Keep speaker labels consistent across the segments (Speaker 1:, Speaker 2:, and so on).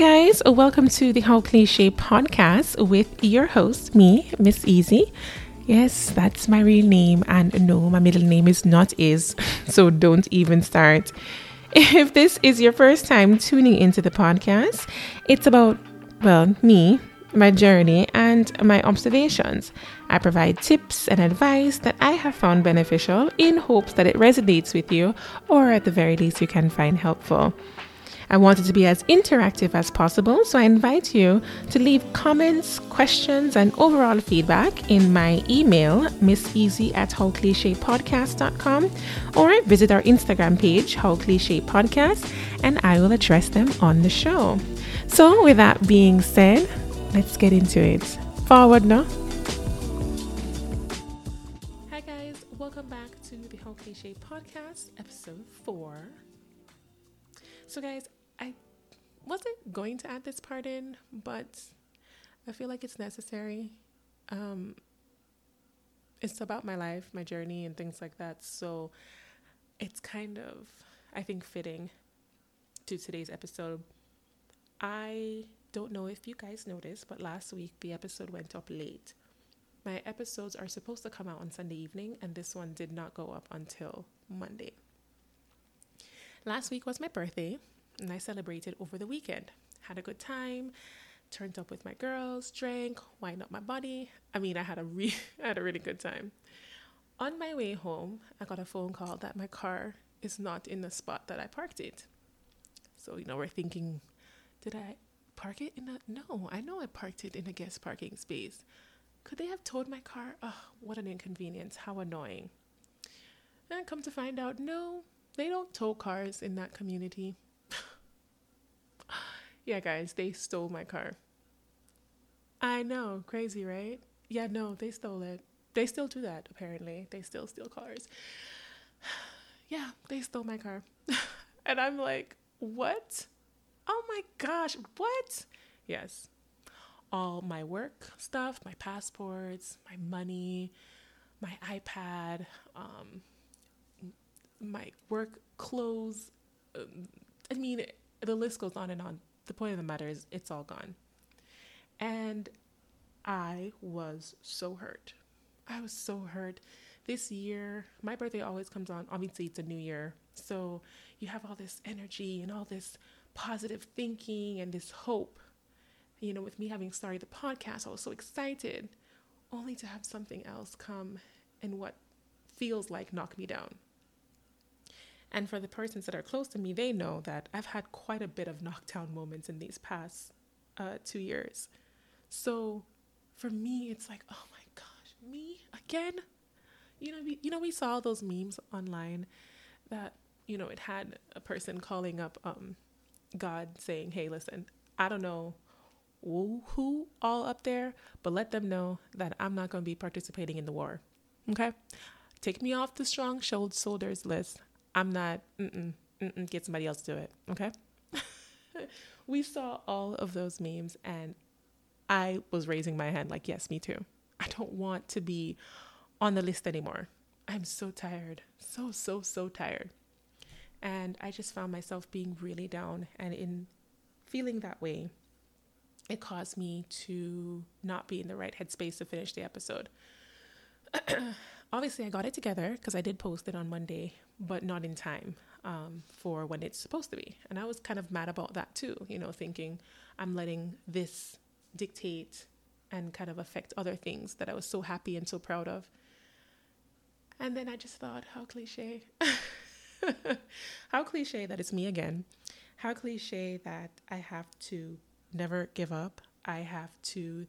Speaker 1: Guys. Welcome to the How Cliche podcast with your host, me, Miss Easy. Yes, that's my real name. And no, my middle name is not Is. So don't even start. If this is your first time tuning into the podcast, it's about, well, me, my journey, and my observations. I provide tips and advice that I have found beneficial in hopes that it resonates with you, or at the very least, you can find helpful. I want it to be as interactive as possible, so I invite you to leave comments, questions, and overall feedback in my email, misseasy at howclichepodcast.com, or visit our Instagram page, How Cliche Podcast, and I will address them on the show. So, with that being said, let's get into it. Forward now. Hi, guys. Welcome back to the How Cliche Podcast, episode four. So, guys, I wasn't going to add this part in, but I feel like it's necessary. Um, it's about my life, my journey, and things like that. So it's kind of, I think, fitting to today's episode. I don't know if you guys noticed, but last week the episode went up late. My episodes are supposed to come out on Sunday evening, and this one did not go up until Monday. Last week was my birthday, and I celebrated over the weekend. Had a good time, turned up with my girls, drank, wind up my body. I mean, I had a re- I had a really good time. On my way home, I got a phone call that my car is not in the spot that I parked it. So, you know, we're thinking, did I park it in a no, I know I parked it in a guest parking space. Could they have towed my car? Oh, what an inconvenience. How annoying. And come to find out, no, they don't tow cars in that community. Yeah, guys, they stole my car. I know, crazy, right? Yeah, no, they stole it. They still do that, apparently. They still steal cars. yeah, they stole my car. and I'm like, what? Oh my gosh, what? Yes. All my work stuff, my passports, my money, my iPad, um, my work clothes. Um, I mean, the list goes on and on. The point of the matter is, it's all gone. And I was so hurt. I was so hurt. This year, my birthday always comes on. Obviously, it's a new year. So you have all this energy and all this positive thinking and this hope. You know, with me having started the podcast, I was so excited, only to have something else come and what feels like knock me down. And for the persons that are close to me, they know that I've had quite a bit of knockdown moments in these past uh, two years. So for me, it's like, oh my gosh, me again? You know, we, you know, we saw those memes online that you know it had a person calling up um, God saying, "Hey, listen, I don't know who, who all up there, but let them know that I'm not going to be participating in the war. Okay, take me off the strong shoulders list. I'm not, mm-mm, mm-mm, get somebody else to do it. Okay. we saw all of those memes and I was raising my hand like, yes, me too. I don't want to be on the list anymore. I'm so tired. So, so, so tired. And I just found myself being really down. And in feeling that way, it caused me to not be in the right headspace to finish the episode. Obviously, I got it together because I did post it on Monday, but not in time um, for when it's supposed to be. And I was kind of mad about that too, you know, thinking I'm letting this dictate and kind of affect other things that I was so happy and so proud of. And then I just thought, how cliche. how cliche that it's me again. How cliche that I have to never give up. I have to,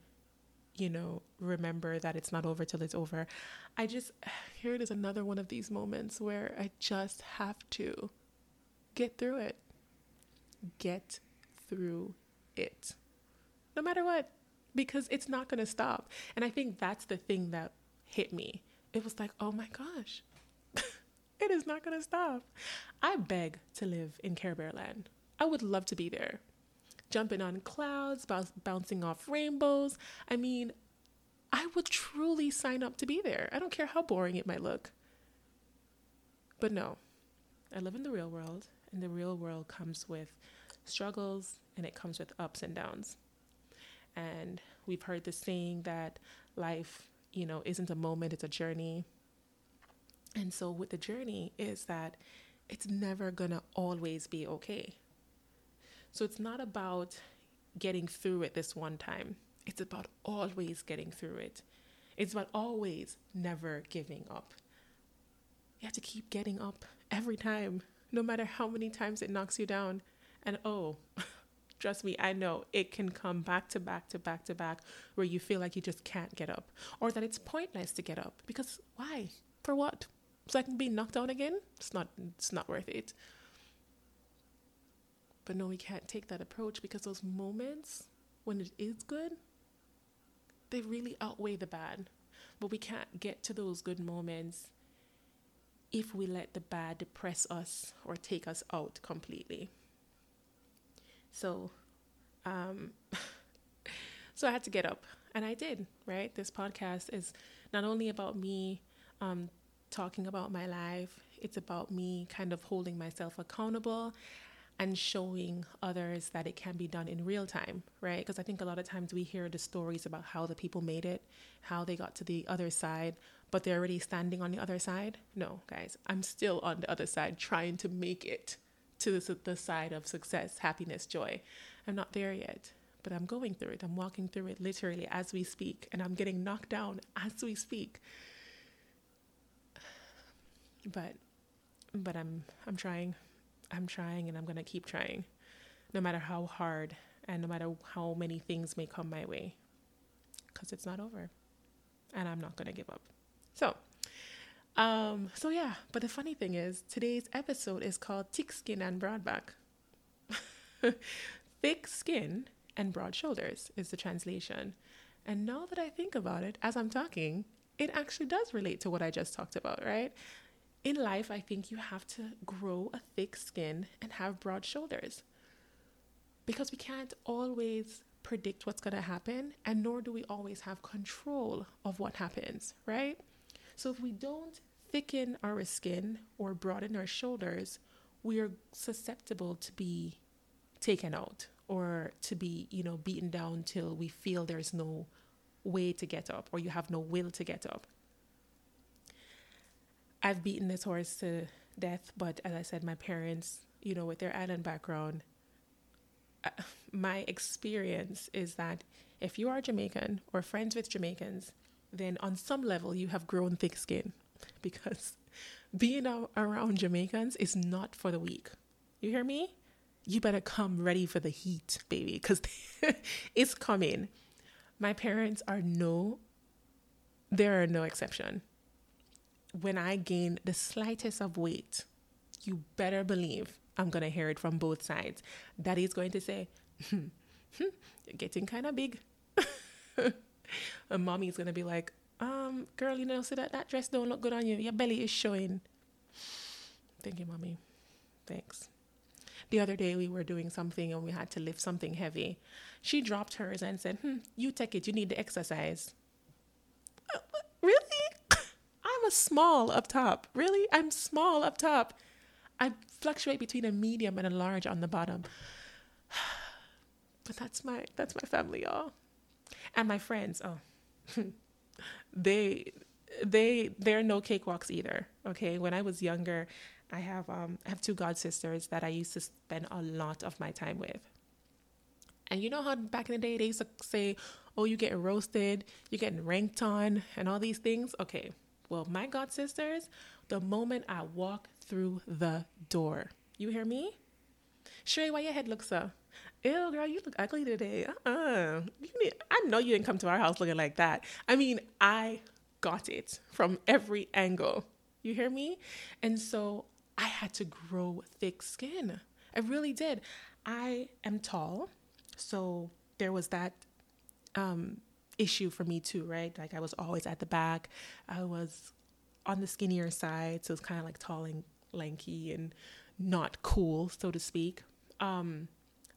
Speaker 1: you know, remember that it's not over till it's over. I just, here it is another one of these moments where I just have to get through it. Get through it. No matter what, because it's not going to stop. And I think that's the thing that hit me. It was like, oh my gosh, it is not going to stop. I beg to live in Care Bear Land. I would love to be there. Jumping on clouds, bouncing off rainbows. I mean, I would truly sign up to be there. I don't care how boring it might look. But no, I live in the real world, and the real world comes with struggles and it comes with ups and downs. And we've heard the saying that life, you know, isn't a moment, it's a journey. And so with the journey is that it's never to always be okay. So it's not about getting through it this one time. It's about always getting through it. It's about always never giving up. You have to keep getting up every time, no matter how many times it knocks you down. And oh, trust me, I know it can come back to back to back to back where you feel like you just can't get up or that it's pointless to get up because why? For what? So I can be knocked down again? It's not it's not worth it. But no, we can't take that approach because those moments when it is good, they really outweigh the bad. But we can't get to those good moments if we let the bad depress us or take us out completely. So, um, so I had to get up, and I did. Right, this podcast is not only about me um, talking about my life; it's about me kind of holding myself accountable and showing others that it can be done in real time, right? Because I think a lot of times we hear the stories about how the people made it, how they got to the other side, but they're already standing on the other side. No, guys, I'm still on the other side trying to make it to the, the side of success, happiness, joy. I'm not there yet, but I'm going through it. I'm walking through it literally as we speak, and I'm getting knocked down as we speak. But but I'm I'm trying. I'm trying and I'm going to keep trying no matter how hard and no matter how many things may come my way cuz it's not over and I'm not going to give up. So, um, so yeah, but the funny thing is, today's episode is called Thick Skin and Broad Back. Thick skin and broad shoulders is the translation. And now that I think about it, as I'm talking, it actually does relate to what I just talked about, right? In life, I think you have to grow a thick skin and have broad shoulders because we can't always predict what's going to happen, and nor do we always have control of what happens, right? So if we don't thicken our skin or broaden our shoulders, we are susceptible to be taken out or to be, you know, beaten down till we feel there's no way to get up or you have no will to get up. I've beaten this horse to death, but as I said, my parents, you know, with their island background, uh, my experience is that if you are Jamaican or friends with Jamaicans, then on some level you have grown thick skin because being around Jamaicans is not for the weak. You hear me? You better come ready for the heat, baby, because it's coming. My parents are no, there are no exception. When I gain the slightest of weight, you better believe I'm going to hear it from both sides. Daddy's going to say, hmm, hmm, you're getting kind of big. and mommy's going to be like, um, girl, you know, see that, that dress don't look good on you. Your belly is showing. Thank you, mommy. Thanks. The other day we were doing something and we had to lift something heavy. She dropped hers and said, hmm, you take it. You need the exercise. Uh, really? Small up top. Really? I'm small up top. I fluctuate between a medium and a large on the bottom. But that's my that's my family, y'all. And my friends, oh. they they they're no cakewalks either. Okay. When I was younger, I have um I have two god sisters that I used to spend a lot of my time with. And you know how back in the day they used to say, Oh, you getting roasted, you're getting ranked on and all these things? Okay. Well, my god sisters, the moment I walk through the door. You hear me? Sherry, why your head looks so? Ew, girl, you look ugly today. Uh-uh. I know you didn't come to our house looking like that. I mean, I got it from every angle. You hear me? And so I had to grow thick skin. I really did. I am tall, so there was that um, issue for me too, right? Like I was always at the back. I was on the skinnier side, so it's kind of like tall and lanky and not cool, so to speak. Um,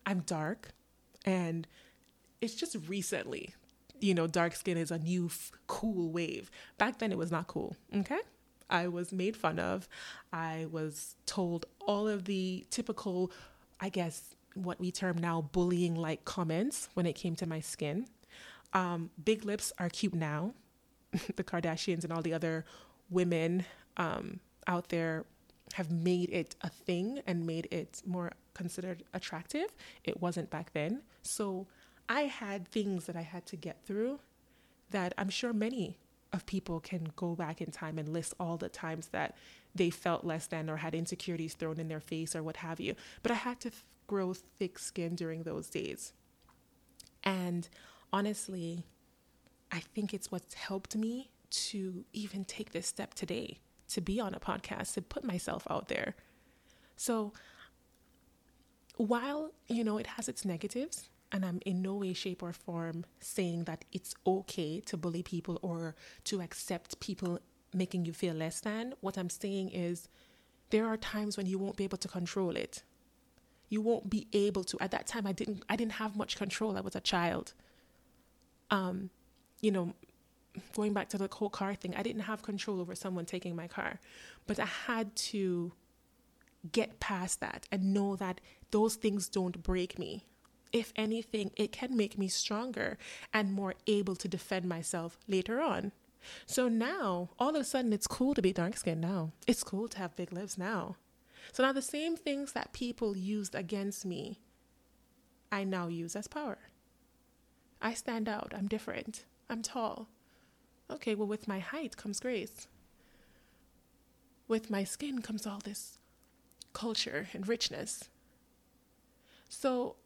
Speaker 1: I'm dark, and it's just recently, you know, dark skin is a new f- cool wave. Back then, it was not cool. Okay. I was made fun of. I was told all of the typical, I guess, what we term now bullying like comments when it came to my skin. Um, big lips are cute now. the Kardashians and all the other women um, out there have made it a thing and made it more considered attractive. It wasn't back then. So I had things that I had to get through that I'm sure many of people can go back in time and list all the times that they felt less than or had insecurities thrown in their face or what have you. But I had to th- grow thick skin during those days. And honestly, I think it's what's helped me to even take this step today to be on a podcast, to put myself out there. So while, you know, it has its negatives, and I'm in no way, shape, or form saying that it's okay to bully people or to accept people making you feel less than. What I'm saying is there are times when you won't be able to control it. You won't be able to. At that time I didn't I didn't have much control. I was a child. Um, you know, going back to the whole car thing, I didn't have control over someone taking my car, but I had to get past that and know that those things don't break me. If anything, it can make me stronger and more able to defend myself later on. So now, all of a sudden, it's cool to be dark skinned now. It's cool to have big lips now. So now, the same things that people used against me, I now use as power. I stand out. I'm different. I'm tall. Okay, well, with my height comes grace. With my skin comes all this culture and richness. So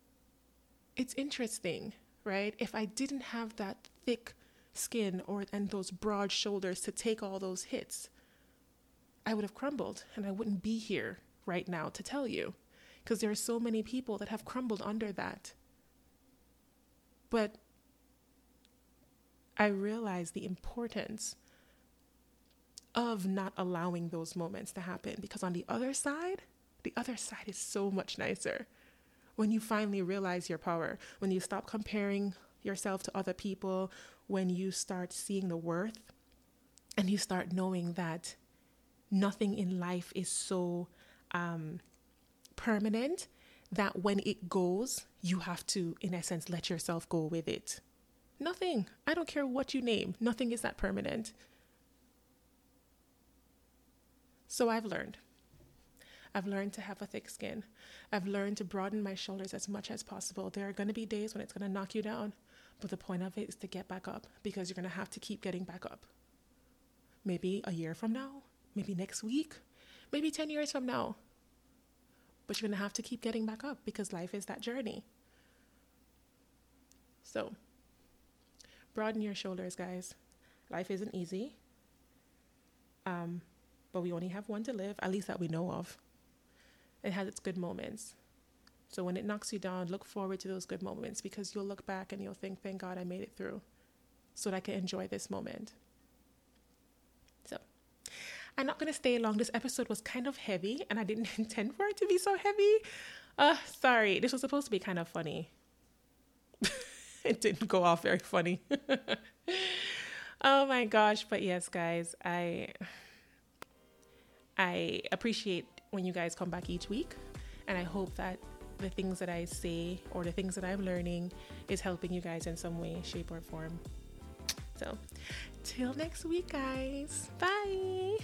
Speaker 1: it's interesting, right? If I didn't have that thick skin or and those broad shoulders to take all those hits, I would have crumbled and I wouldn't be here right now to tell you because there are so many people that have crumbled under that. But I realize the importance of not allowing those moments to happen because on the other side, the other side is so much nicer. When you finally realize your power, when you stop comparing yourself to other people, when you start seeing the worth and you start knowing that nothing in life is so um, permanent that when it goes, you have to, in essence, let yourself go with it. Nothing. I don't care what you name. Nothing is that permanent. So I've learned. I've learned to have a thick skin. I've learned to broaden my shoulders as much as possible. There are going to be days when it's going to knock you down, but the point of it is to get back up because you're going to have to keep getting back up. Maybe a year from now, maybe next week, maybe 10 years from now. But you're going to have to keep getting back up because life is that journey. So, broaden your shoulders, guys. Life isn't easy. Um, but we only have one to live, at least that we know of. It has its good moments. So when it knocks you down, look forward to those good moments because you'll look back and you'll think, thank God I made it through so that I can enjoy this moment. So I'm not going to stay long. This episode was kind of heavy and I didn't intend for it to be so heavy. Uh, sorry, this was supposed to be kind of funny. it didn't go off very funny. oh my gosh, but yes, guys, I I appreciate when you guys come back each week and I hope that the things that I say or the things that I'm learning is helping you guys in some way, shape, or form. So, till next week, guys. Bye.